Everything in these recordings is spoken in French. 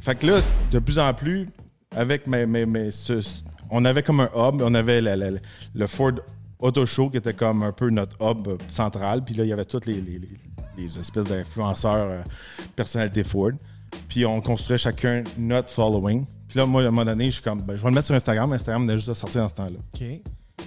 Fait que là, de plus en plus, avec mes, mes- mes- ce- on avait comme un hub, on avait la- la- le Ford Auto Show qui était comme un peu notre hub central. Puis là, il y avait toutes les, les- les- les espèces d'influenceurs, euh, personnalités Ford. Puis on construisait chacun notre following. Puis là, moi, à un moment donné, je suis comme, ben, je vais le mettre sur Instagram. Instagram venait juste de sortir dans ce temps-là. OK.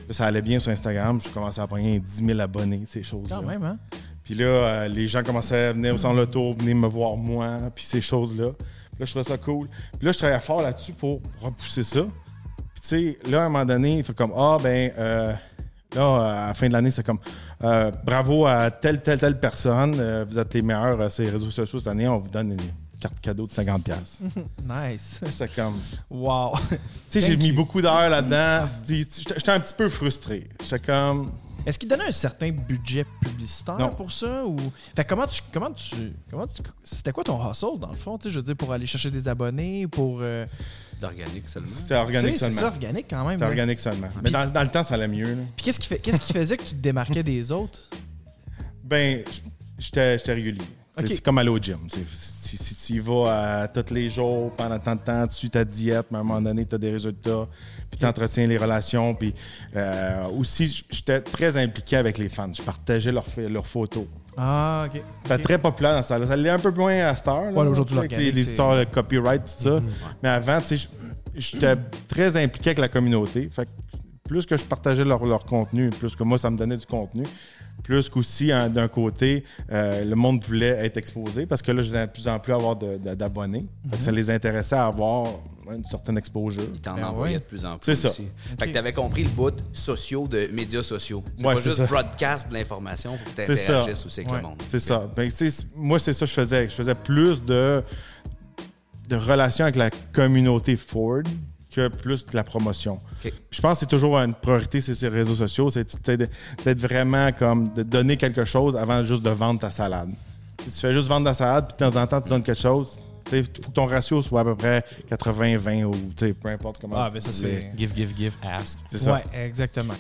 Ça allait bien sur Instagram. Je commençais à prendre 10 000 abonnés, ces choses-là. Quand même, hein? Puis là, euh, les gens commençaient à venir au centre tour, venir me voir moi, puis ces choses-là. Là, je trouvais ça cool. Puis là, je travaillais fort là-dessus pour repousser ça. Puis tu sais, là, à un moment donné, il fait comme Ah, ben, euh, là, à la fin de l'année, c'est comme euh, Bravo à telle, telle, telle personne. euh, vous êtes les meilleurs euh, sur les réseaux sociaux cette année. On vous donne une carte cadeau de 50$. Nice. J'étais comme. Wow. Tu sais, j'ai mis beaucoup d'heures là-dedans. J'étais un petit peu frustré. J'étais comme. Est-ce qu'il donnait un certain budget publicitaire Non. pour ça ou fait comment tu comment tu comment tu c'était quoi ton hustle dans le fond, tu sais, je veux dire pour aller chercher des abonnés pour euh, D'organique seulement. C'était tu organique sais, c'est seulement. ça organique quand même. C'était là. organique seulement. Mais dans, dans le temps, ça allait mieux. là. Puis qu'est-ce qui fait qu'est-ce qui faisait que tu te démarquais des autres? Ben, j'étais j'étais régulier. C'est comme aller au gym. C'est- Si, si tu y vas à tous les jours, pendant tant de temps, tu suis ta diète, mais à un moment donné, tu as des résultats, puis tu entretiens les relations. Puis euh, aussi, j'étais très impliqué avec les fans. Je partageais leurs photos. Ah, OK. C'était très populaire dans ce temps-là. Ça l'est un peu moins à cette heure. Ouais, aujourd'hui, avec les, les histoires de copyright, tout ça. Mais avant, tu sais, j'étais très impliqué avec la communauté. Fait que plus que je partageais leur, leur contenu, plus que moi, ça me donnait du contenu. Plus qu'aussi, hein, d'un côté, euh, le monde voulait être exposé parce que là, je venais de plus en plus avoir d'abonnés. Que ça les intéressait à avoir une certaine exposure. Il t'en Ben envoyait ouais. de plus en plus C'est ça. aussi. Fait que t'avais compris le bout sociaux de médias sociaux. C'est Ouais, pas c'est juste ça. broadcast de l'information pour que C'est ça. t'interagisses aussi avec Ouais. le monde. C'est ça. Ben, c'est- moi, c'est ça que je faisais. Je faisais plus de, de relations avec la communauté Ford que plus de la promotion. Je pense que c'est toujours une priorité sur ces réseaux sociaux, c'est d'être vraiment comme de donner quelque chose avant juste de vendre ta salade. Si tu fais juste vendre ta salade, puis de temps en temps tu donnes quelque chose, il faut que ton ratio soit à peu près 80-20 ou tu sais, peu importe comment. Ah, tu ben ça c'est Give, give, give, ask. C'est ça. Ouais, exactement.